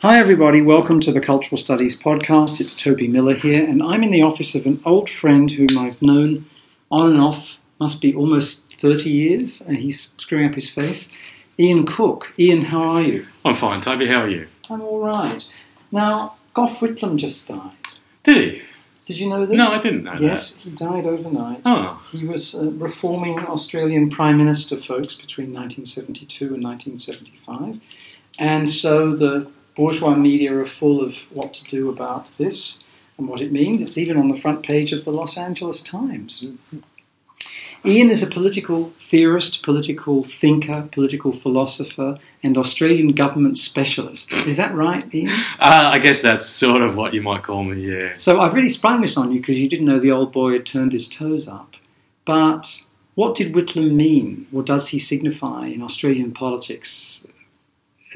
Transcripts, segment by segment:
Hi, everybody. Welcome to the Cultural Studies Podcast. It's Toby Miller here, and I'm in the office of an old friend whom I've known on and off, must be almost 30 years, and he's screwing up his face. Ian Cook. Ian, how are you? I'm fine, Toby. How are you? I'm all right. Now, Gough Whitlam just died. Did he? Did you know this? No, I didn't know Yes, he died overnight. Oh. He was a reforming Australian Prime Minister, folks, between 1972 and 1975. And so the bourgeois media are full of what to do about this and what it means. It's even on the front page of the Los Angeles Times. Ian is a political theorist, political thinker, political philosopher, and Australian government specialist. Is that right, Ian? Uh, I guess that's sort of what you might call me, yeah. So I've really sprung this on you because you didn't know the old boy had turned his toes up. But what did Whitlam mean? What does he signify in Australian politics?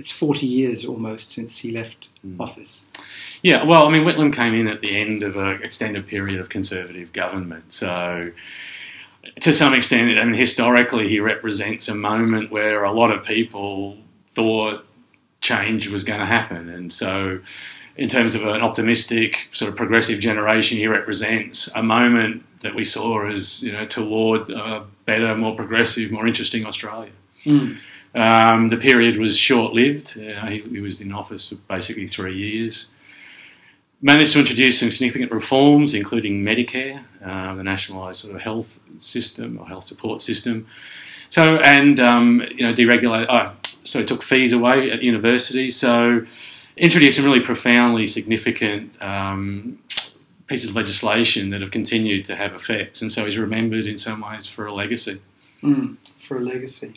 It's 40 years almost since he left office. Yeah, well, I mean, Whitlam came in at the end of an extended period of Conservative government. So, to some extent, I mean, historically, he represents a moment where a lot of people thought change was going to happen. And so, in terms of an optimistic, sort of progressive generation, he represents a moment that we saw as, you know, toward a better, more progressive, more interesting Australia. Mm. Um, the period was short lived. Uh, he, he, was in office for basically three years. Managed to introduce some significant reforms, including Medicare, uh, the nationalised sort of health system or health support system. So, and um, you know, deregulate. Oh, so, took fees away at universities. So, introduced some really profoundly significant um, pieces of legislation that have continued to have effects. And so, he's remembered in some ways for a legacy. Mm, for a legacy.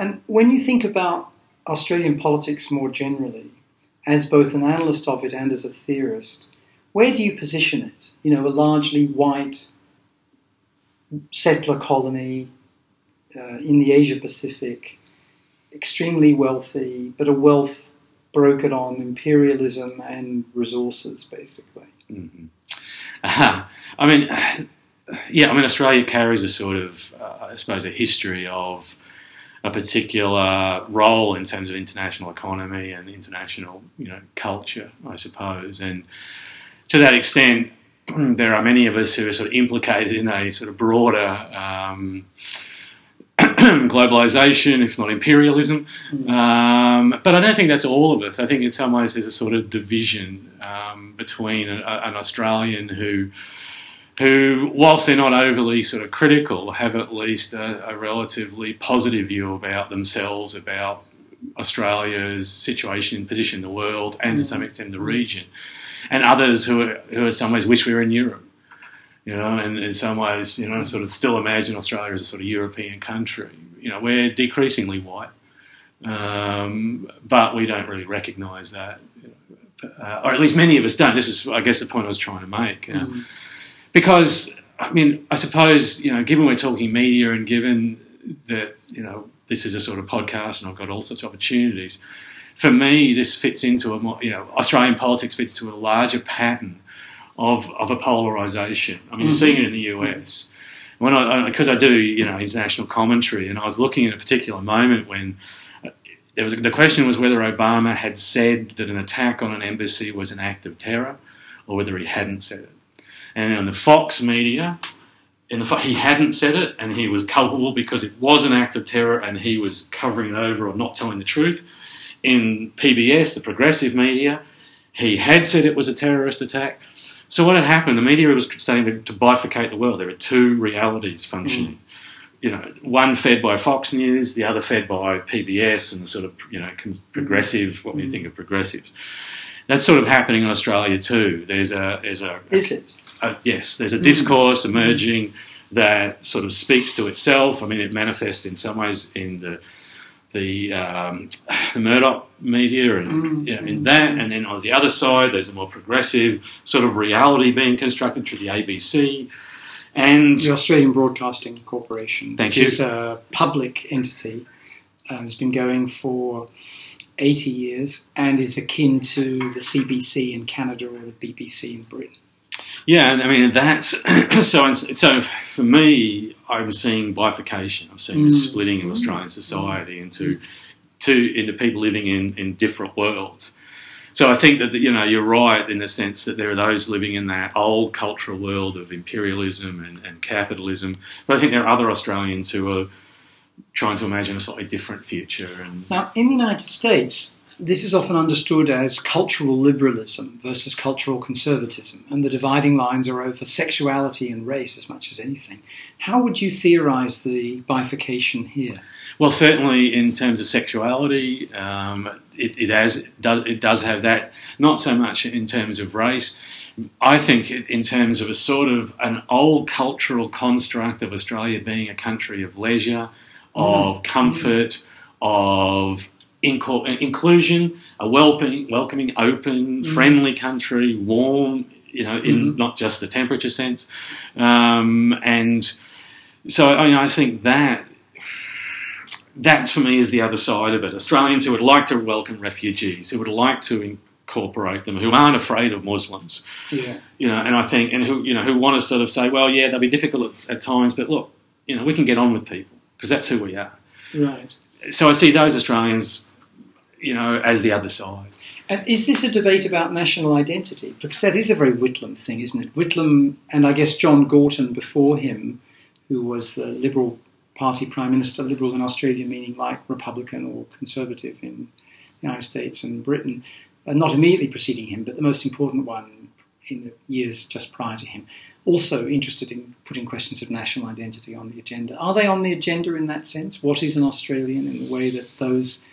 And when you think about Australian politics more generally, as both an analyst of it and as a theorist, where do you position it? You know, a largely white settler colony uh, in the Asia Pacific, extremely wealthy, but a wealth brokered on imperialism and resources, basically. Mm-hmm. Uh, I mean, yeah, I mean, Australia carries a sort of, uh, I suppose, a history of a particular role in terms of international economy and international, you know, culture, I suppose. And to that extent, there are many of us who are sort of implicated in a sort of broader um, globalization, if not imperialism. Mm. Um, but I don't think that's all of us. I think in some ways there's a sort of division um, between a, an Australian who who, whilst they're not overly sort of critical, have at least a, a relatively positive view about themselves, about Australia's situation and position in the world, and to some extent the region, and others who, are, who in some ways wish we were in Europe. You know, and in some ways, you know, sort of still imagine Australia as a sort of European country. You know, we're decreasingly white, um, but we don't really recognise that, uh, or at least many of us don't. This is, I guess, the point I was trying to make. Uh, mm because I mean, I suppose you know, given we're talking media and given that you know this is a sort of podcast and I've got all sorts of opportunities, for me this fits into a more you know Australian politics fits to a larger pattern of of a polarization. I mean, mm-hmm. you're seeing it in the US. When I because I, I do you know international commentary, and I was looking at a particular moment when uh, there was the question was whether Obama had said that an attack on an embassy was an act of terror, or whether he hadn't said it. And on the Fox media, in the, he hadn't said it, and he was culpable because it was an act of terror, and he was covering it over or not telling the truth. In PBS, the progressive media, he had said it was a terrorist attack. So what had happened? The media was starting to, to bifurcate the world. There are two realities functioning. Mm. You know, one fed by Fox News, the other fed by PBS and the sort of you know progressive. What do you think of progressives? That's sort of happening in Australia too. There's a there's a is it uh, yes, there's a discourse emerging that sort of speaks to itself. I mean, it manifests in some ways in the the, um, the Murdoch media and mm. you know, in that, and then on the other side, there's a more progressive sort of reality being constructed through the ABC and the Australian Broadcasting Corporation, Thank which you. is a public entity, uh, has been going for 80 years and is akin to the CBC in Canada or the BBC in Britain. Yeah, I mean that's so. So for me, I was seeing bifurcation. I was seeing mm. splitting of Australian society into two into people living in, in different worlds. so I think that you know you're right in the sense that there are those living in that old cultural world of imperialism and, and capitalism, but I think there are other Australians who are trying to imagine a slightly different future. And now, in the United States, this is often understood as cultural liberalism versus cultural conservatism, and the dividing lines are over sexuality and race as much as anything. How would you theorize the bifurcation here? Well, certainly in terms of sexuality, um, it, it, has, it, does, it does have that. Not so much in terms of race. I think in terms of a sort of an old cultural construct of Australia being a country of leisure, of mm. comfort, mm. of inclusion, a welcoming, welcoming, open, mm. friendly country, warm, you know, in mm. not just the temperature sense. Um, and so, I mean, I think that that for me is the other side of it. Australians who would like to welcome refugees, who would like to incorporate them, who aren't afraid of Muslims. Yeah. You know, and I think, and who, you know, who want to sort of say, well, yeah, they'll be difficult at, at times, but look, you know, we can get on with people because that's who we are. Right. So I see those Australians, you know, as the other side. And is this a debate about national identity? Because that is a very Whitlam thing, isn't it? Whitlam, and I guess John Gorton before him, who was the Liberal Party Prime Minister, Liberal in Australia, meaning like Republican or Conservative in the United States and Britain, uh, not immediately preceding him, but the most important one in the years just prior to him, also interested in putting questions of national identity on the agenda. Are they on the agenda in that sense? What is an Australian in the way that those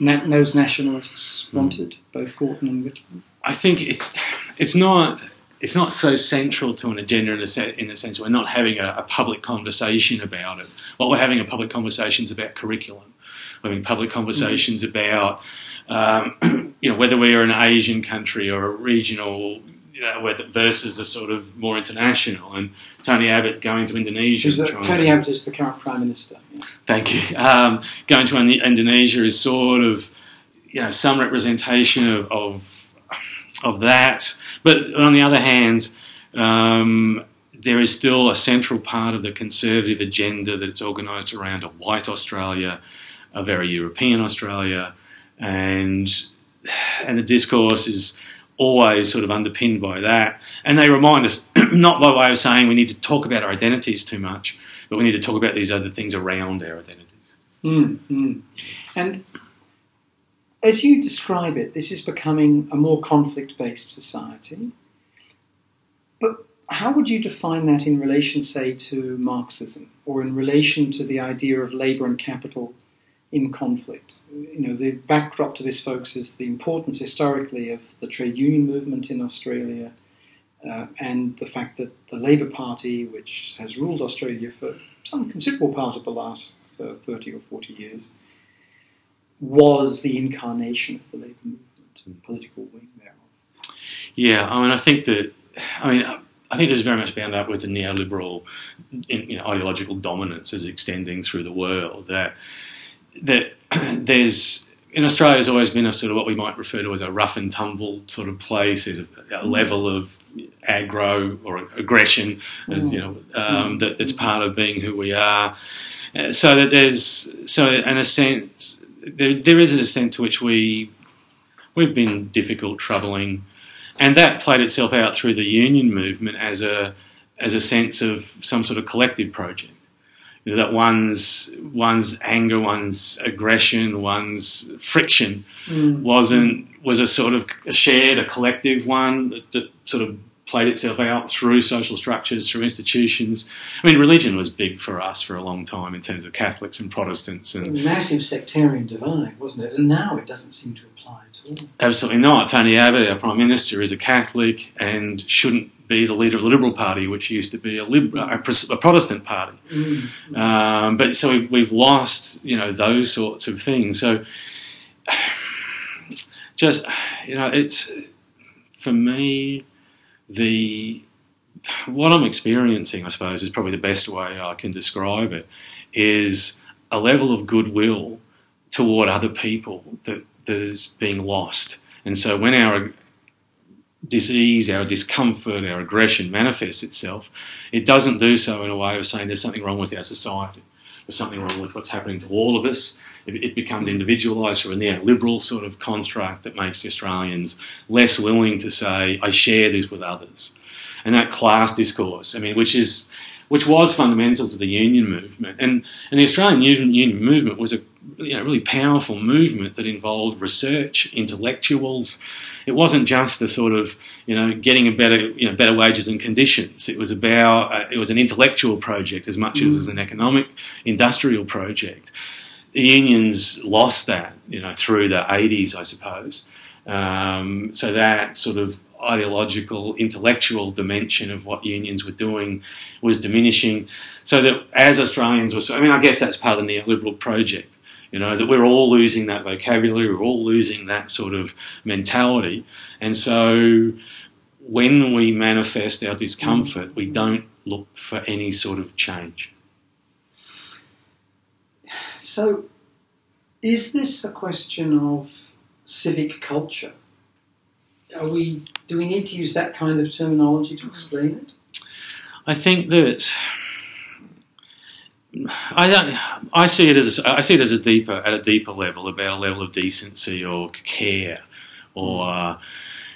na- those nationalists wanted, mm. both Gorton and Whitlam? I think it's it's not it's not so central to an agenda in the, se- in the sense we're not having a, a, public conversation about it. What we're having a public conversations about curriculum. We're having public conversations mm. about um, you know whether we're an Asian country or a regional you know, versus the verses are sort of more international. And Tony Abbott going to Indonesia. Tony Abbott is the current prime minister. Yeah. Thank you. Um, going to Indonesia is sort of you know some representation of of, of that. But on the other hand. Um, there is still a central part of the conservative agenda that it's organised around a white Australia, a very European Australia, and and the discourse is always sort of underpinned by that. And they remind us, not by way of saying we need to talk about our identities too much, but we need to talk about these other things around our identities. Mm, And as you describe it, this is becoming a more conflict based society. But how would you define that in relation, say, to Marxism or in relation to the idea of labour and capital in conflict. You know, the backdrop to this, folks, is the importance historically of the trade union movement in Australia uh, and the fact that the Labor Party, which has ruled Australia for some considerable part of the last uh, 30 or 40 years, was the incarnation of the Labor movement and political wing thereof. Yeah, I mean, I think that, I mean, I think this is very much bound up with the neoliberal you know, ideological dominance as extending through the world. That that there's in Australia has always been a sort of what we might refer to as a rough and tumble sort of place. There's a, a level of aggro or aggression, as you know, um, that, that's part of being who we are. Uh, so that there's so in a sense there, there is an extent to which we we've been difficult, troubling, and that played itself out through the union movement as a as a sense of some sort of collective project you know, that one's one's anger, one's aggression, one's friction mm. wasn't was a sort of a shared, a collective one that, that, sort of played itself out through social structures, through institutions. I mean, religion was big for us for a long time in terms of Catholics and Protestants and massive sectarian divide, wasn't it? And now it doesn't seem to apply at all. Absolutely not. Tony Abbott, our Prime Minister, is a Catholic and shouldn't be the leader of the Liberal Party, which used to be a, a, a Protestant party. Mm. Um, but so we've, we've, lost, you know, those sorts of things. So just, you know, it's for me the what I'm experiencing, I suppose, is probably the best way I can describe it, is a level of goodwill toward other people that, that is being lost. And so when our disease, our discomfort, our aggression manifests itself, it doesn't do so in a way of saying there's something wrong with our society. There's something wrong with what's happening to all of us. it, becomes individualised or a neoliberal sort of construct that makes Australians less willing to say, I share this with others. And that class discourse, I mean, which is which was fundamental to the union movement. And, and the Australian union, union movement was a you know, really powerful movement that involved research, intellectuals. It wasn't just a sort of you know getting a better you know better wages and conditions. It was about uh, it was an intellectual project as much mm. as it was an economic industrial project. The unions lost that you know through the 80s, I suppose. Um, so that sort of ideological, intellectual dimension of what unions were doing was diminishing. So that as Australians were, I mean, I guess that's part of the neoliberal project. You know, that we're all losing that vocabulary, we're all losing that sort of mentality. And so when we manifest our discomfort, we don't look for any sort of change. So, is this a question of civic culture? Are we do we need to use that kind of terminology to explain it? I think that I don't. I see it as a, I see it as a deeper at a deeper level about a level of decency or care, or uh,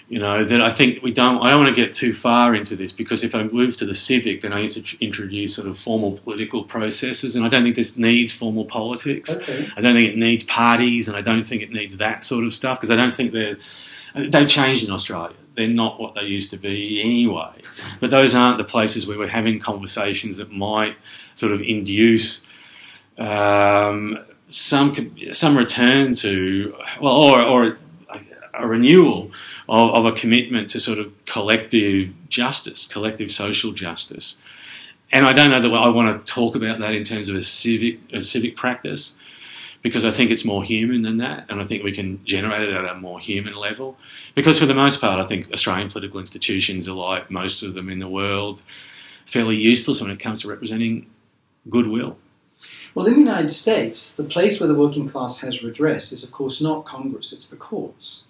you know that I think we don't. I don't want to get too far into this because if I move to the civic, then I need to introduce sort of formal political processes, and I don't think this needs formal politics. Okay. I don't think it needs parties, and I don't think it needs that sort of stuff because I don't think they're they've changed in Australia. They're not what they used to be anyway. But those aren't the places where we're having conversations that might sort of induce um, some some return to well, or, or a, renewal of, of, a commitment to sort of collective justice, collective social justice. And I don't know that I want to talk about that in terms of a civic a civic practice because I think it's more human than that, and I think we can generate it at a more human level. Because for the most part, I think Australian political institutions are like most of them in the world, fairly useless when it comes to representing goodwill. Well, in the United States, the place where the working class has redress is, of course, not Congress, it's the courts.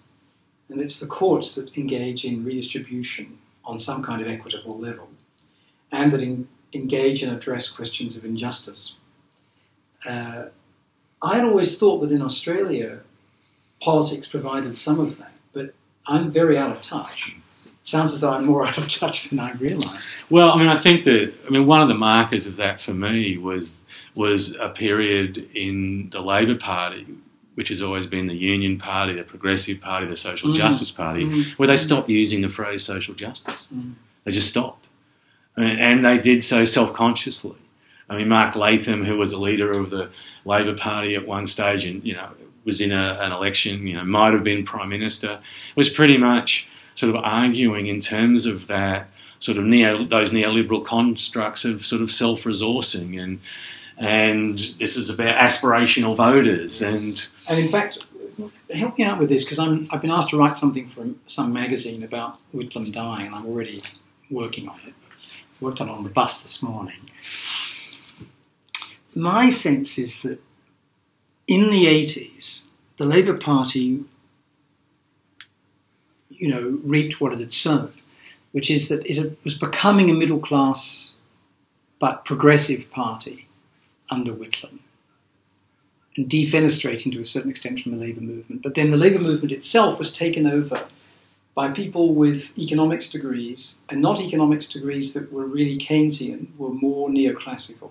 And it's the courts that engage in redistribution on some kind of equitable level and that in, engage and address questions of injustice. Uh, I had always thought that in Australia, politics provided some of that, but I'm very out of touch. It sounds as though I'm more out of touch than I realise. Well, I mean, I think that I mean one of the markers of that for me was was a period in the Labor Party, which has always been the Union Party, the Progressive Party, the Social mm. Justice Party, mm. where they stopped using the phrase social justice. Mm. They just stopped, mean, and they did so self consciously. I mean, Mark Latham, who was a leader of the Labor Party at one stage and, you know, was in a, an election, you know, might have been Prime Minister, was pretty much sort of arguing in terms of that sort of neo, those neoliberal constructs of sort of self-resourcing and and this is about aspirational voters yes. and and in fact help me out with this because I'm I've been asked to write something for some magazine about Whitlam dying and I'm already working on it. I worked on it on the bus this morning my sense is that in the 80s, the Labour Party, you know, reaped what it had sown, which is that it was becoming a middle class but progressive party under Whitlam and defenestrating to a certain extent from the Labour movement. But then the Labour movement itself was taken over by people with economics degrees, and not economics degrees that were really Keynesian, were more neoclassical.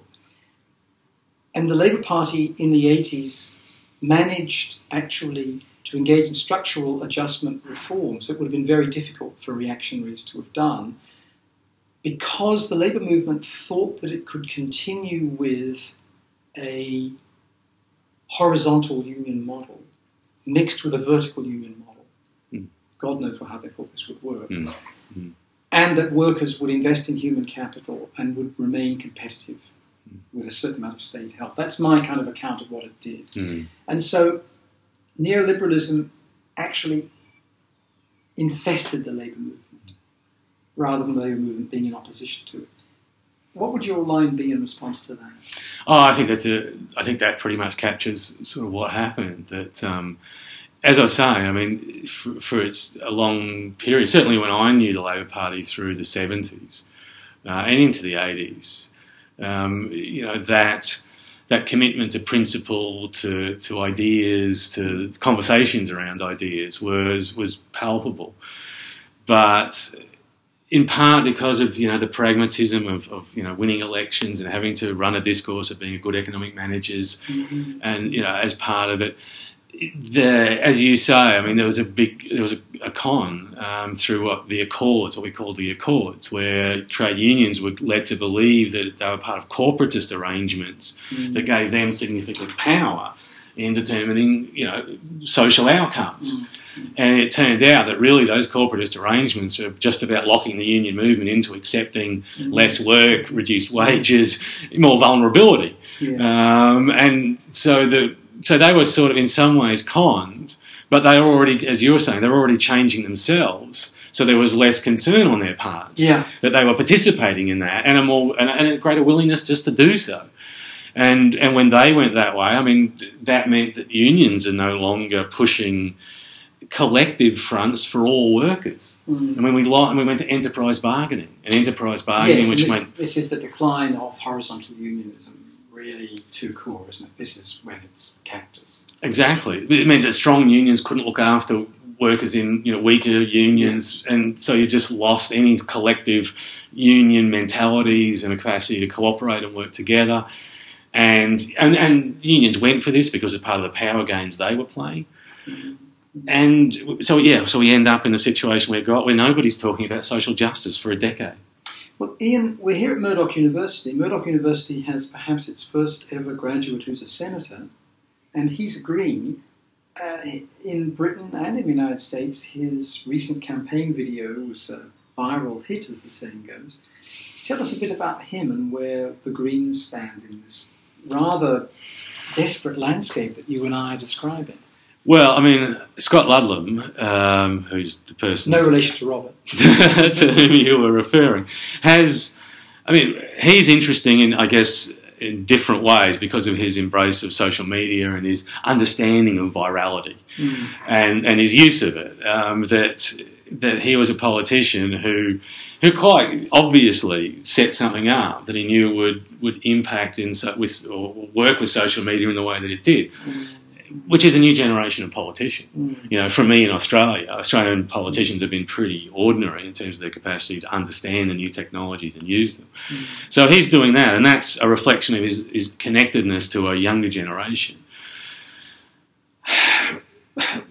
And the Labour Party in the 80s managed actually to engage in structural adjustment reforms that would have been very difficult for reactionaries to have done because the Labour movement thought that it could continue with a horizontal union model mixed with a vertical union model. Mm. God knows how they thought this would work. Mm. Mm. And that workers would invest in human capital and would remain competitive with a certain amount of state help. That's my kind of account of what it did. Mm. And so neoliberalism actually infested the labour movement rather than the labour movement being in opposition to it. What would your line be in response to that? Oh, I think that's a. I think that pretty much captures sort of what happened. That, um, as I was saying, I mean, for, for, its a long period, certainly when I knew the Labor Party through the seventies uh, and into the eighties, um, you know that that commitment to principle, to, to ideas, to conversations around ideas was was palpable. But in part because of you know the pragmatism of, of, you know winning elections and having to run a discourse of being a good economic managers, mm-hmm. and you know as part of it, the as you say, I mean there was a big there was a, a con um, through what the Accords, what we call the Accords, where trade unions were led to believe that they were part of corporatist arrangements mm-hmm. that gave them significant power in determining you know social outcomes. Mm-hmm and it turned out that really those corporatist arrangements are just about locking the union movement into accepting mm-hmm. less work, reduced wages, more vulnerability. Yeah. Um, and so the so they were sort of in some ways conned, but they were already, as you were saying, they were already changing themselves. So there was less concern on their parts yeah. that they were participating in that, and a more and, and a greater willingness just to do so. And and when they went that way, I mean, that meant that unions are no longer pushing collective fronts for all workers. Mm. I mean, we, lo- we went to enterprise bargaining, and enterprise bargaining, yes, which this, made this is the decline of horizontal unionism really too cool, isn't it? This is when it's cactus. Exactly. It meant that strong unions couldn't look after workers in you know weaker unions, yeah. and so you just lost any collective union mentalities and a capacity to cooperate and work together. And, and and unions went for this because of part of the power games they were playing. Mm-hmm. And so, yeah, so we end up in a situation where, where nobody's talking about social justice for a decade. Well, Ian, we're here at Murdoch University. Murdoch University has perhaps its first ever graduate who's a senator, and he's a Green. Uh, in Britain and in the United States, his recent campaign video was a viral hit, as the saying goes. Tell us a bit about him and where the Greens stand in this rather desperate landscape that you and I are describing. Well, I mean, Scott Ludlam, um, who's the person. No relation to Robert. to whom you were referring, has. I mean, he's interesting in, I guess, in different ways because of his embrace of social media and his understanding of virality mm. and, and his use of it. Um, that that he was a politician who who quite obviously set something up that he knew would would impact in with or work with social media in the way that it did. Mm which is a new generation of politician. Mm. You know, for me in Australia, Australian politicians have been pretty ordinary in terms of their capacity to understand the new technologies and use them. Mm. So he's doing that, and that's a reflection of his, his connectedness to a younger generation.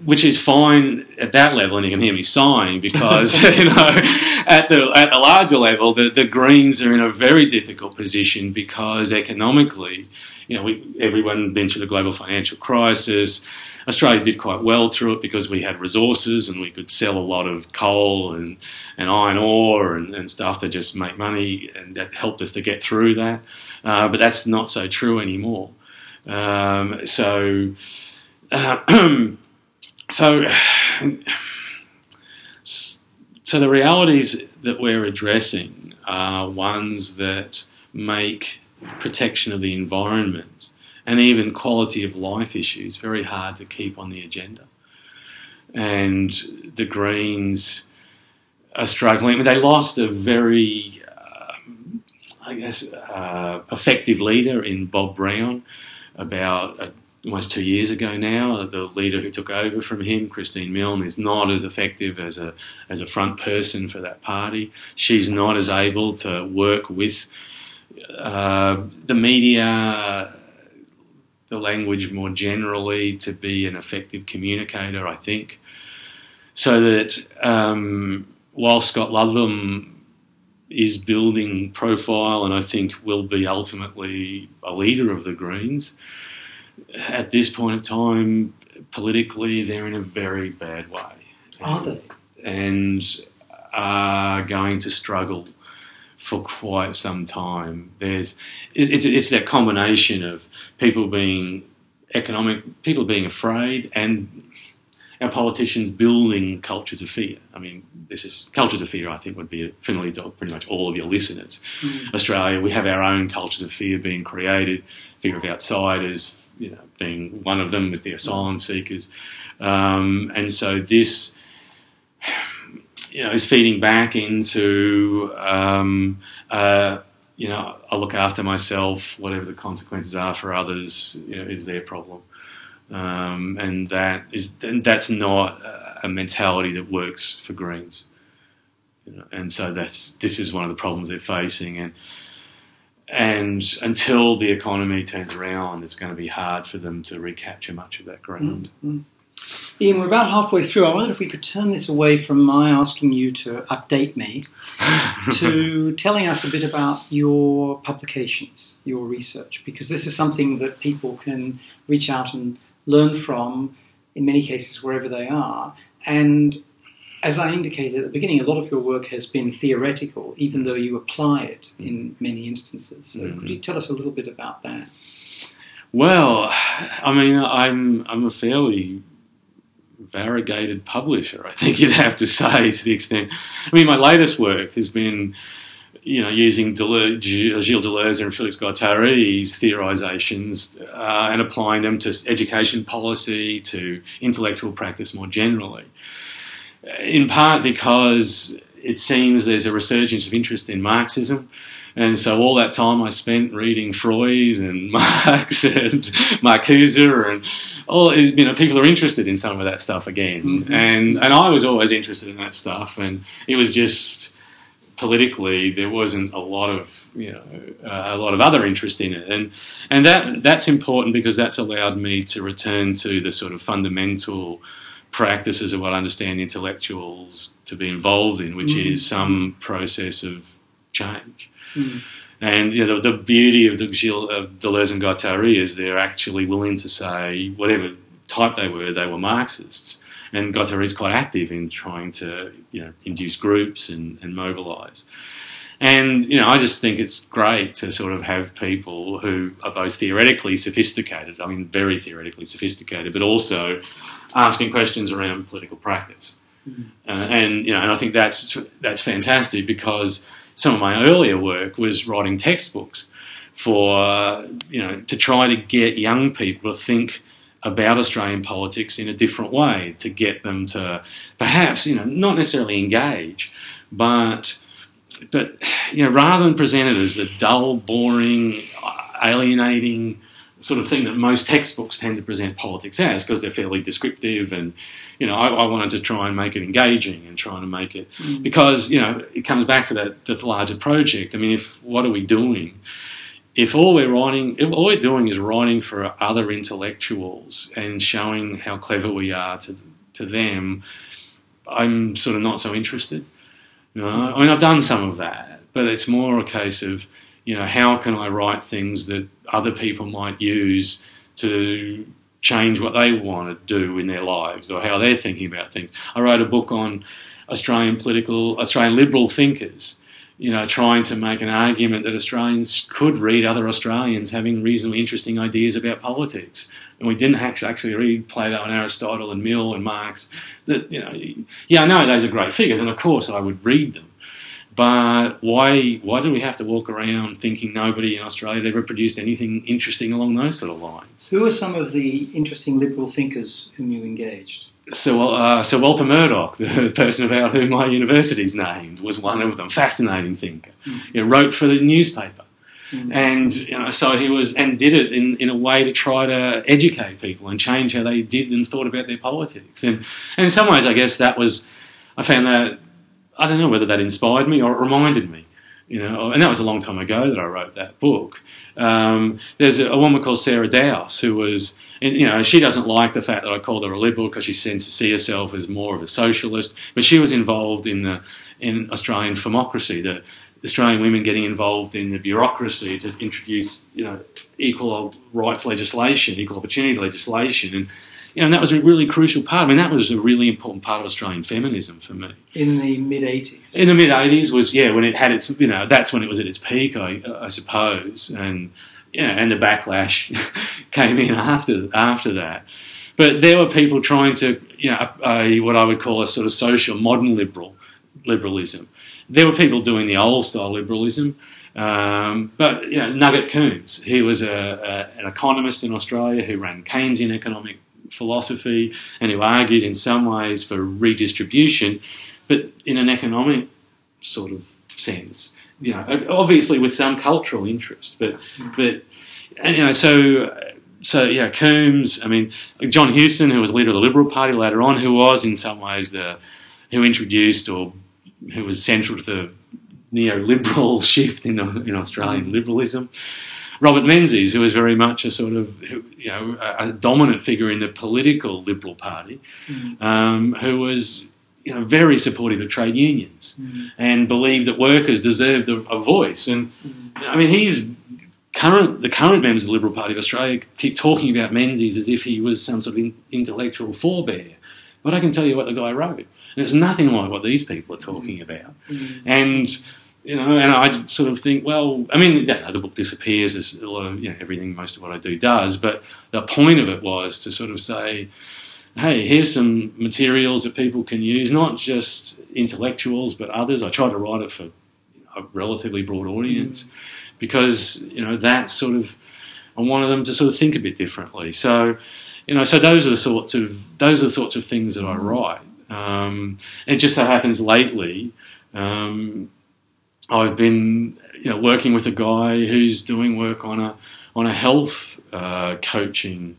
Which is fine at that level, and you can hear me sighing because you know at the at the larger level, the, the Greens are in a very difficult position because economically, you know, we, everyone been through the global financial crisis. Australia did quite well through it because we had resources and we could sell a lot of coal and, and iron ore and, and stuff to just make money, and that helped us to get through that. Uh, but that's not so true anymore. Um, so, uh, so, so the realities that we're addressing are ones that make protection of the environment, and even quality of life issues very hard to keep on the agenda. And the Greens are struggling. I mean, they lost a very, uh, I guess, uh, effective leader in Bob Brown about almost two years ago now. The leader who took over from him, Christine Milne, is not as effective as a as a front person for that party. She's not as able to work with uh, the media, the language more generally, to be an effective communicator, I think. So that um, while Scott Ludlam is building profile and I think will be ultimately a leader of the Greens, at this point of time, politically, they're in a very bad way. Are they? And are going to struggle for quite some time. There's it's, it's, it's that combination of people being economic, people being afraid, and our politicians building cultures of fear. I mean, this is cultures of fear. I think would be familiar to pretty much all of your listeners. Mm. Australia, we have our own cultures of fear being created. Fear of outsiders, you know, being one of them with the asylum seekers, um, and so this you know, is feeding back into um, uh, you know, I look after myself, whatever the consequences are for others, you know, is their problem. Um, and that is, and that's not a mentality that works for Greens. You know, and so that's this is one of the problems they're facing, and and until the economy turns around, it's going to be hard for them to recapture much of that ground. Mm-hmm. Ian, we're about halfway through. I wonder if we could turn this away from my asking you to update me to telling us a bit about your publications, your research, because this is something that people can reach out and learn from, in many cases, wherever they are. And as I indicated at the beginning, a lot of your work has been theoretical, even though you apply it in many instances. So, mm-hmm. could you tell us a little bit about that? Well, I mean, I'm I'm a fairly variegated publisher. I think you'd have to say to the extent. I mean, my latest work has been, you know, using Deleuze, Gilles Deleuze and Felix Guattari's theorizations uh, and applying them to education policy, to intellectual practice more generally. In part because it seems there's a resurgence of interest in Marxism. And so all that time I spent reading Freud and Marx and Marcuse and all, you know, people are interested in some of that stuff again. Mm-hmm. And, and I was always interested in that stuff. And it was just politically, there wasn't a lot of, you know, uh, a lot of other interest in it. And, and that, that's important because that's allowed me to return to the sort of fundamental practices of what I understand intellectuals to be involved in, which mm-hmm. is some process of change. Mm. And you know, the, the, beauty of, the, of Deleuze and Guattari is they're actually willing to say whatever type they were, they were Marxists. And Guattari is quite active in trying to you know induce groups and, and mobilise. And you know, I just think it's great to sort of have people who are both theoretically sophisticated, I mean, very theoretically sophisticated, but also asking questions around political practice. Mm-hmm. Uh, and you know, and I think that's that's fantastic because some of my earlier work was writing textbooks for you know to try to get young people to think about Australian politics in a different way, to get them to perhaps you know not necessarily engage, but but you know rather than present it as the dull, boring, alienating sort of thing that most textbooks tend to present politics as because they're fairly descriptive and you know I, I, wanted to try and make it engaging and trying to make it mm. because you know it comes back to that, that larger project. I mean if what are we doing? If all we're writing if all we're doing is writing for other intellectuals and showing how clever we are to to them i'm sort of not so interested you know? I mean i've done some of that but it's more a case of you know, how can I write things that other people might use to change what they want to do in their lives or how they're thinking about things. I wrote a book on Australian political, Australian liberal thinkers, you know, trying to make an argument that Australians could read other Australians having reasonably interesting ideas about politics. And we didn't actually read Plato and Aristotle and Mill and Marx. That, you know, yeah, I know those are great figures, and of course I would read them. But why why do we have to walk around thinking nobody in Australia had ever produced anything interesting along those sort of lines? Who are some of the interesting liberal thinkers whom you engaged? So, uh, so Walter Murdoch, the person about whom my university's named, was one of them. Fascinating thinker. Mm. He wrote for the newspaper. Mm. And you know, so he was, and did it in, in a way to try to educate people and change how they did and thought about their politics. And, and in some ways, I guess that was, I found that I don't know whether that inspired me or it reminded me. You know, and that was a long time ago that I wrote that book. Um, there's a, a, woman called Sara Dowse who was, you know, she doesn't like the fact that I called her a liberal because she tends to see herself as more of a socialist. But she was involved in the in Australian democracy, the Australian women getting involved in the bureaucracy to introduce, you know, equal rights legislation, equal opportunity legislation, and you know, and that was a really crucial part. I mean, that was a really important part of Australian feminism for me. In the mid 80s? In the mid 80s was, yeah, when it had its, you know, that's when it was at its peak, I, I suppose. And, you know, and the backlash came in after, after that. But there were people trying to, you know, a, a, what I would call a sort of social modern liberal liberalism. There were people doing the old style liberalism. Um, but you know, Nugget Coombs, he was a, a, an economist in Australia who ran Keynesian economic philosophy and who argued in some ways for redistribution, but in an economic sort of sense. you know, obviously with some cultural interest, but but and, you know, so so yeah, Coombs. I mean, John Hewson, who was leader of the Liberal Party later on, who was in some ways the who introduced or who was central to the neoliberal shift in in Australian liberalism. Robert Menzies, who was very much a sort of you know a, dominant figure in the political Liberal Party, Mm. um, who was you know very supportive of trade unions Mm. and believed that workers deserved a, a voice. And Mm. I mean, he's current the current members of the Liberal Party of Australia keep talking about Menzies as if he was some sort of in, intellectual forebear. But I can tell you what the guy wrote, and it's nothing like what these people are talking about. Mm. And you know, and I sort of think, well, I mean, yeah, the book disappears as a lot of you know everything, most of what I do does. But the point of it was to sort of say, hey, here's some materials that people can use, not just intellectuals but others. I try to write it for a relatively broad audience because you know that's sort of I wanted them to sort of think a bit differently. So you know, so those are the sorts of those are the sorts of things that I write. Um, it just so happens lately. Um, I've been you know working with a guy who's doing work on a on a health uh, coaching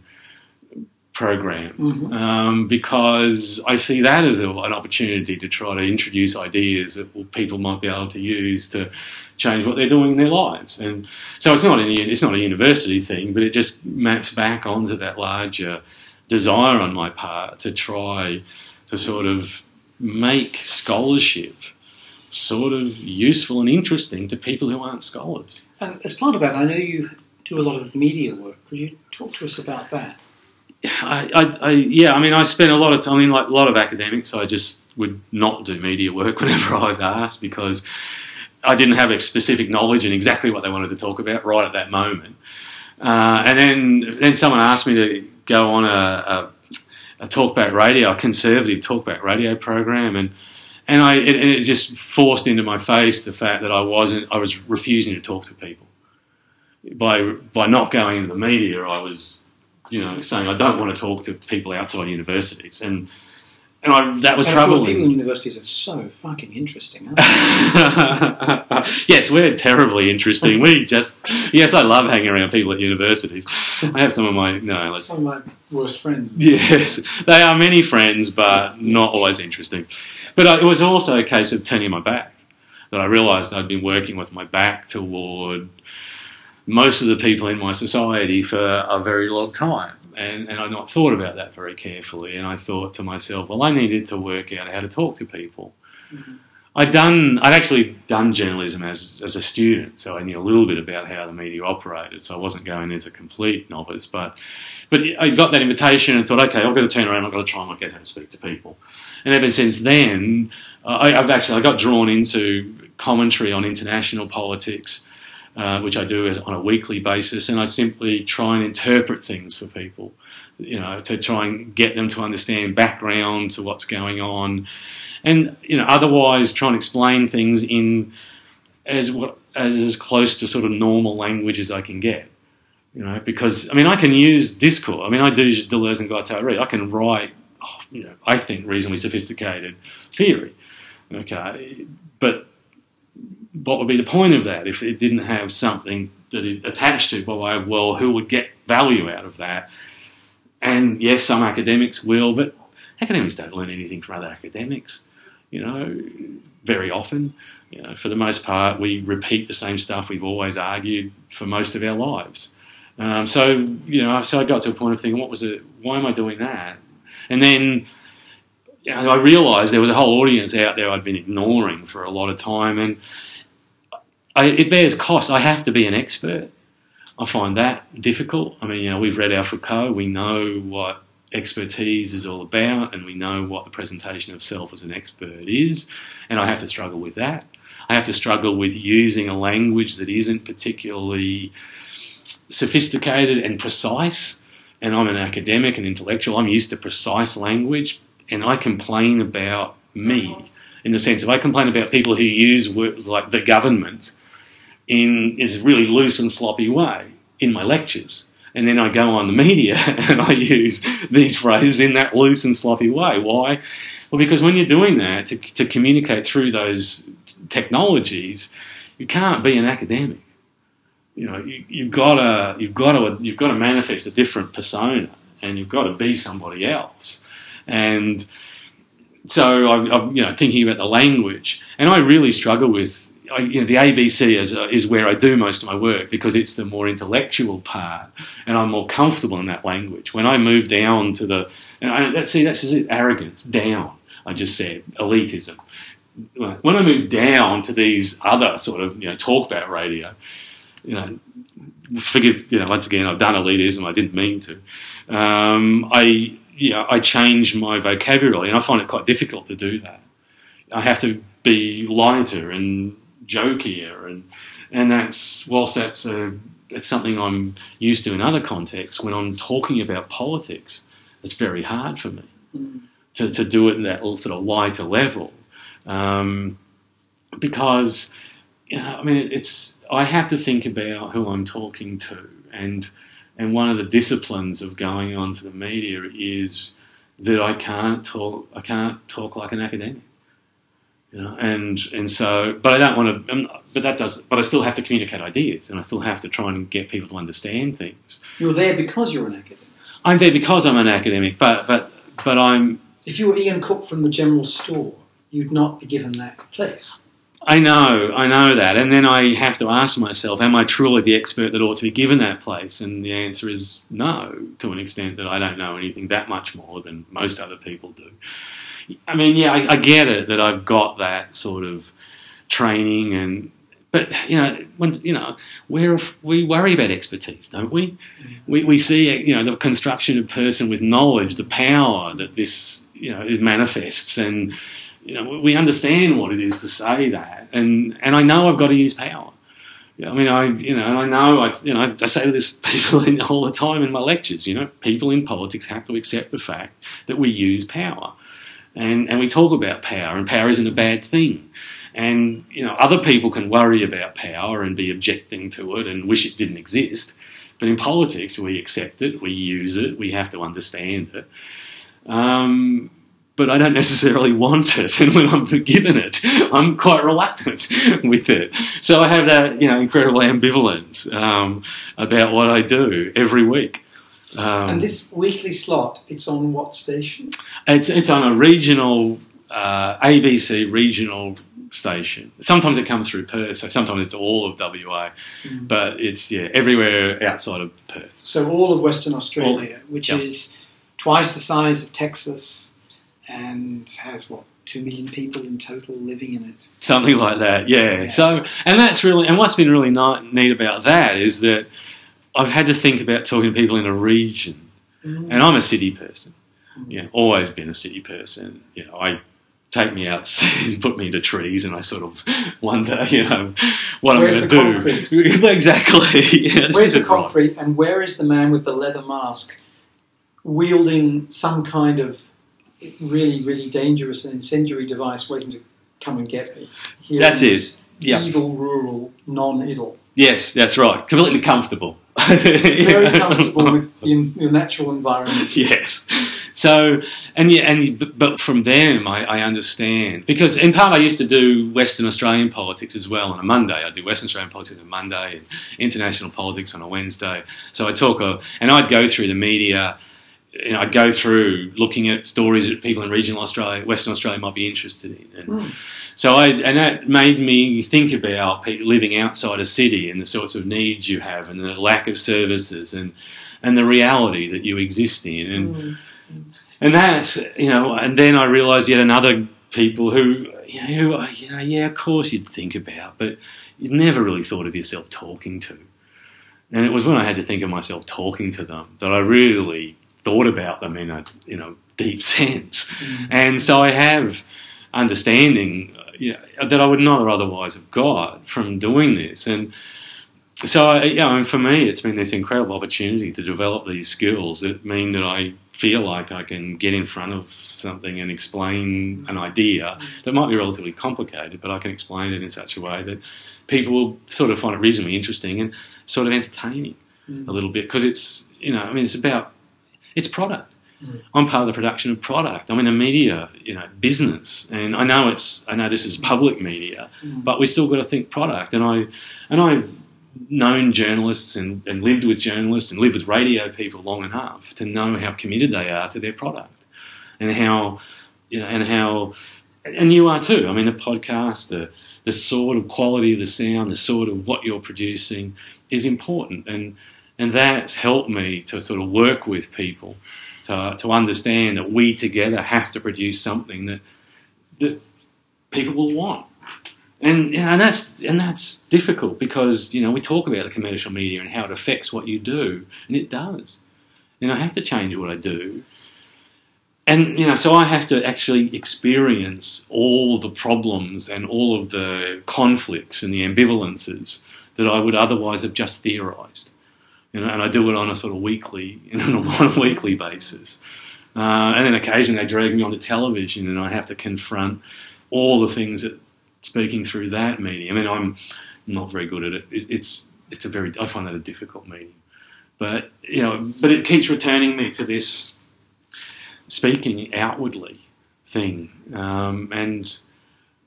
program Mhm. um, because I see that as a, an opportunity to try to introduce ideas that people might be able to use to change what they're doing in their lives. And so it's not a, it's not a university thing, but it just maps back onto that larger desire on my part to try to sort of make scholarship sort of useful and interesting to people who aren't scholars. And as part of that, I know you do a lot of media work. Could you talk to us about that? I, I, I, yeah, I mean, I spent a lot of time, I mean, like a lot of academics, I just would not do media work whenever I was asked because I didn't have a specific knowledge in exactly what they wanted to talk about right at that moment. Uh, and then, then someone asked me to go on a, a, a talkback radio, a conservative talkback radio program, and and I it, it just forced into my face the fact that I wasn't, I was refusing to talk to people. By by not going into the media, I was you know, saying I don't want to talk to people outside universities, and and I, that was And of course, people in universities are so fucking interesting. Aren't they? yes, we're terribly interesting. We just yes, I love hanging around people at universities. I have some of my no, let's Some of my worst friends. Yes, they are many friends, but not always interesting. But it was also a case of turning my back. That I realised I'd been working with my back toward most of the people in my society for a very long time. And, and I'd not thought about that very carefully. And I thought to myself, well, I needed to work out how to talk to people. I'd done, I'd actually done journalism as, as a student, so I knew a little bit about how the media operated. So I wasn't going as a complete novice, but but I got that invitation and thought, okay, I've got to turn around, I've got to try and work out how to speak to people. And ever since then, uh, I, I've actually I got drawn into commentary on international politics, uh, which I do on a weekly basis, and I simply try and interpret things for people, you know, to try and get them to understand background to what's going on, and you know, otherwise try and explain things in as what as as close to sort of normal language as I can get. You know, because I mean, I can use discourse. I mean, I do Deleuze and Guattari. I can write, you know, I think reasonably sophisticated theory. Okay, but what would be the point of that if it didn't have something that it attached to by way of well, who would get value out of that? And yes, some academics will, but academics don't learn anything from other academics. You know, very often. You know, for the most part, we repeat the same stuff we've always argued for most of our lives. Um, so you know, so I got to a point of thinking, what was it? Why am I doing that? And then you know, I realised there was a whole audience out there I'd been ignoring for a lot of time, and I, it bears cost. I have to be an expert. I find that difficult. I mean, you know, we've read our Foucault. We know what expertise is all about, and we know what the presentation of self as an expert is, and I have to struggle with that. I have to struggle with using a language that isn't particularly sophisticated and precise. And I'm an academic and intellectual. I'm used to precise language, and I complain about me in the sense of I complain about people who use words like the government in is really loose and sloppy way in my lectures. And then I go on the media and I use these phrases in that loose and sloppy way. Why? Well, because when you're doing that to, to communicate through those t- technologies, you can't be an academic. You know, you, you've got to you've got to you've got to manifest a different persona, and you've got to be somebody else. And so I'm, I'm you know thinking about the language, and I really struggle with I, you know, the ABC is, uh, is where I do most of my work because it's the more intellectual part, and I'm more comfortable in that language. When I move down to the, and I, see, that's it, arrogance, down. I just said elitism. When I move down to these other sort of, you know, talkback radio, you know, forgive, you know, once again, I've done elitism. I didn't mean to. Um, I, you know, I change my vocabulary, and I find it quite difficult to do that. I have to be lighter and jokier, and and that's whilst that's a it's something I'm used to in other contexts. When I'm talking about politics, it's very hard for me mm. to to do it in that sort of lighter level, um, because you know, I mean, it's I have to think about who I'm talking to, and and one of the disciplines of going onto the media is that I can't talk I can't talk like an academic you know, and and so, but I don't want to. Um, but that does. But I still have to communicate ideas, and I still have to try and get people to understand things. You're there because you're an academic. I'm there because I'm an academic, but but but I'm. If you were Ian Cook from the general store, you'd not be given that place. I know, I know that, and then I have to ask myself: Am I truly the expert that ought to be given that place? And the answer is no, to an extent that I don't know anything that much more than most other people do. I mean, yeah, I, I get it that I've got that sort of training and but you know, when you know, we we worry about expertise, don't we? Mm-hmm. We we see you know the construction of person with knowledge, the power that this you know manifests, and you know we understand what it is to say that, and and I know I've got to use power. I mean, I you know, and I know I you know I say to this people all the time in my lectures. You know, people in politics have to accept the fact that we use power and, and we talk about power, and power isn't a bad thing. And you know, other people can worry about power and be objecting to it and wish it didn't exist. But in politics, we accept it, we use it, we have to understand it. Um, but I don't necessarily want it, and when I'm given it, I'm quite reluctant with it. So I have that, you know, incredible ambivalence um, about what I do every week. Um, and this weekly slot, it's on what station? It's it's on a regional uh, ABC regional station. Sometimes it comes through Perth, so sometimes it's all of WA, mm. but it's yeah everywhere outside of Perth. So all of Western Australia, all, which yep. is twice the size of Texas, and has what two million people in total living in it. Something like that, yeah. yeah. So and that's really and what's been really neat about that is that I've had to think about talking to people in a region, mm. and I'm a city person. Mm. You know, always been a city person. You know, I take me out and put me into trees, and I sort of wonder, you know, what Where's I'm going to do. exactly. yes, Where's the concrete, right. and where is the man with the leather mask wielding some kind of really, really dangerous and incendiary device, waiting to come and get me? Here That's it. Yeah. Evil, rural, non-idle. Yes, that's right. Completely comfortable. Very comfortable with your natural environment. Yes. So, and yeah, and but from them, I, I, understand because in part I used to do Western Australian politics as well on a Monday. I do Western Australian politics on a Monday and international politics on a Wednesday. So I talk, a, and I'd go through the media you know, I'd go through looking at stories that people in regional Australia, Western Australia, might be interested in, and mm. so I and that made me think about living outside a city and the sorts of needs you have, and the lack of services, and and the reality that you exist in, and mm. and that you know, and then I realised yet another people who you know, who you know, yeah, of course you'd think about, but you'd never really thought of yourself talking to. And it was when I had to think of myself talking to them that I really thought about them in a you know deep sense, mm. and so I have understanding you know, that I would not otherwise have got from doing this, and so I, you know, and for me, it's been this incredible opportunity to develop these skills that mean that I feel like I can get in front of something and explain an idea that might be relatively complicated, but I can explain it in such a way that people will sort of find it reasonably interesting and sort of entertaining mm. a little bit because it's you know I mean it's about it's product. Mm. I'm part of the production of product. I'm in a media, you know, business, and I know it's. I know this is public media, Mm. but we still got to think product. And I, and I've known journalists and, and lived with journalists and lived with radio people long enough to know how committed they are to their product, and how, you know, and how, and you are too. I mean, the podcast, the the sort of quality of the sound, the sort of what you're producing is important, and and that's helped me to sort of work with people to to understand that we together have to produce something that that people will want. And and that's and that's difficult because you know we talk about the commercial media and how it affects what you do, and it does. And I have to change what I do, and you know, so I have to actually experience all the problems and all of the conflicts and the ambivalences that I would otherwise have just theorised. You know, and I do it on a sort of weekly, you know, on a weekly basis. Uh, and then occasionally they drag me onto television, and I have to confront all the things that speaking through that medium. I mean, I'm not very good at it. it it's it's a very I find that a difficult medium, but you know, but it keeps returning me to this speaking outwardly thing, um, and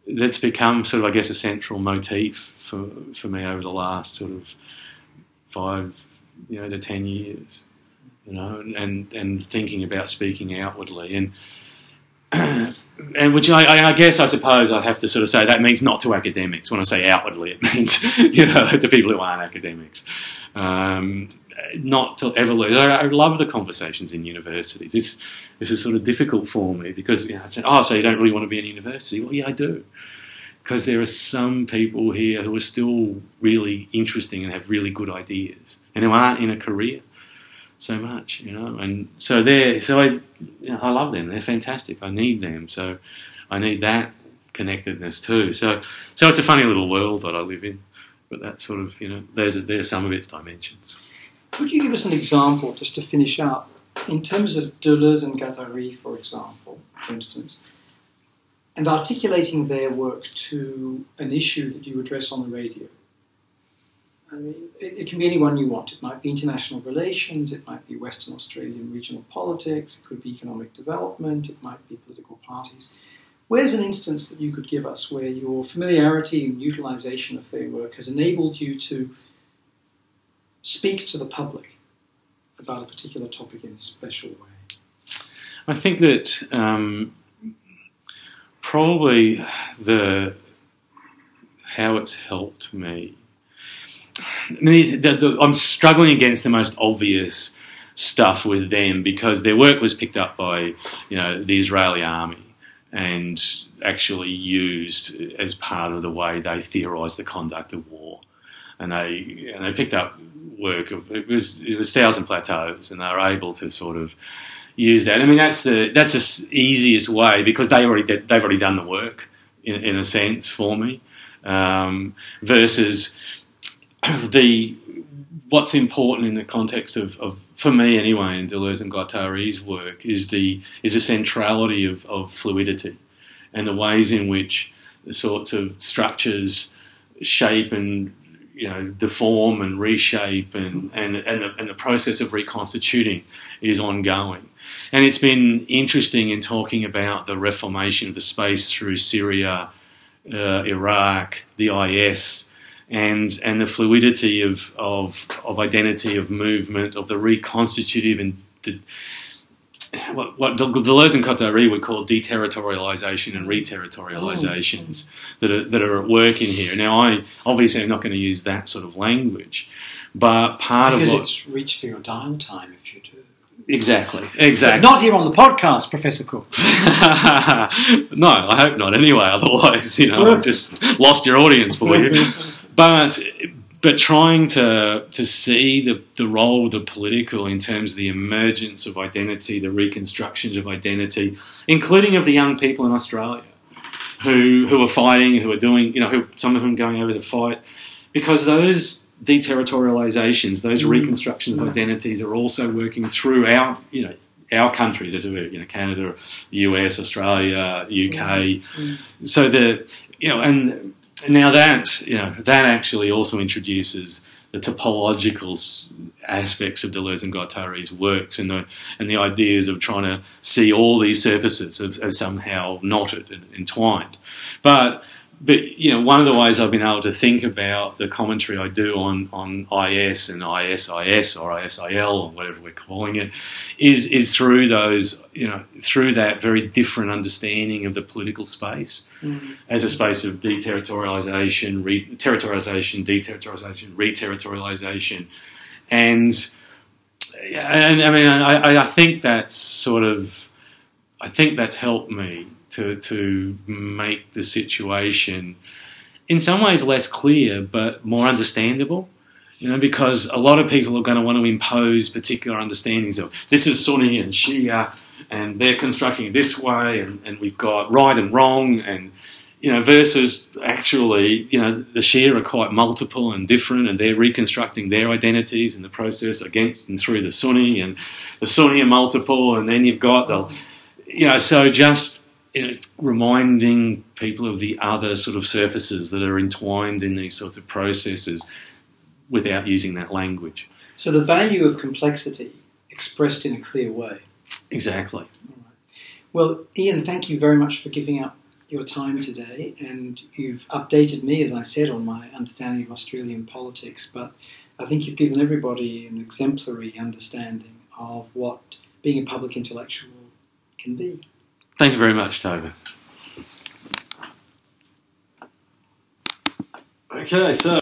that's become sort of I guess a central motif for for me over the last sort of five you know to ten years, you know, and and thinking about speaking outwardly and. and which I, I, guess I suppose I have to sort of say that means not to academics. When I say outwardly, it means you know to people who aren't academics. Um, not to ever lose. I, I, love the conversations in universities. It's this is sort of difficult for me because you know, it's, oh, so you don't really want to be in university? Well, yeah, I do, because there are some people here who are still really interesting and have really good ideas, and who aren't in a career so much, you know. And so they're so I, you know, I love them. They're fantastic. I need them. So I need that connectedness too. So so it's a funny little world that I live in. But that sort of you know, there's there's some of its dimensions. Could you give us an example just to finish up in terms of Deleuze and Guattari, for example, for instance, and articulating their work to an issue that you address on the radio? It, it, can be anyone you want. It might be international relations, it might be Western Australian regional politics, it could be economic development, it might be political parties. Where's an instance that you could give us where your familiarity and utilization of their work has enabled you to speak to the public about a particular topic in a special way? I think that um, probably the how it's helped me the, the, I'm struggling against the most obvious stuff with them because their work was picked up by you know the Israeli army and actually used as part of the way they theorised the conduct of war, and they and they picked up work of it was it was Thousand Plateaus, and they were able to sort of use that. I mean, that's the that's the easiest way because they already they've already done the work in, in a sense for me, um, versus the what's important in the context of, of, for me anyway, in Deleuze and Guattari's work is the is the centrality of, of fluidity and the ways in which the sorts of structures shape and you know deform and reshape and and and the, and the process of reconstituting is ongoing. And it's been interesting in talking about the reformation of the space through Syria, uh, Iraq, the IS and and the fluidity of of, of identity, of movement, of the reconstitutive and the, what, what Deleuze and Guattari would call deterritorialization and reterritorializations oh. that are that are at work in here. Now, I obviously am not going to use that sort of language, but part because of what it's reached for your dial time if you do. Exactly, exactly. But not here on the podcast, Professor Cook. no, I hope not. Anyway, otherwise, you know, I've just lost your audience for you. But but trying to to see the, the role of the political in terms of the emergence of identity, the reconstructions of identity, including of the young people in Australia who who are fighting, who are doing, you know, who, some of them going over to fight, because those deterritorializations, those mm. reconstructions of identities are also working through our, you know, our countries, as you know, Canada, US, Australia, UK. Mm. So the, you know, and now that you know that actually also introduces the topological aspects of Deleuze and Guattari's works and the and the ideas of trying to see all these surfaces as, as somehow knotted and entwined. But but you know, one of the ways I've been able to think about the commentary I do on, on IS and ISIS or ISIL or whatever we're calling it is is through those you know through that very different understanding of the political space mm-hmm. as a space of deterritorialization, re- territorialization, deterritorialization, reterritorialization, and and I mean I, I think that's sort of I think that's helped me to to make the situation in some ways less clear but more understandable. You know, because a lot of people are going to want to impose particular understandings of this is Sunni and Shia, and they're constructing it this way, and, and we've got right and wrong, and you know, versus actually, you know, the Shia are quite multiple and different, and they're reconstructing their identities in the process against and through the Sunni, and the Sunni are multiple, and then you've got the, you know, so just reminding people of the other sort of surfaces that are entwined in these sorts of processes without using that language. So the value of complexity expressed in a clear way. Exactly. Well, Ian, thank you very much for giving up your time today, and you've updated me, as I said, on my understanding of Australian politics. But I think you've given everybody an exemplary understanding of what being a public intellectual can be. Thank you very much, Toby. Okay, so.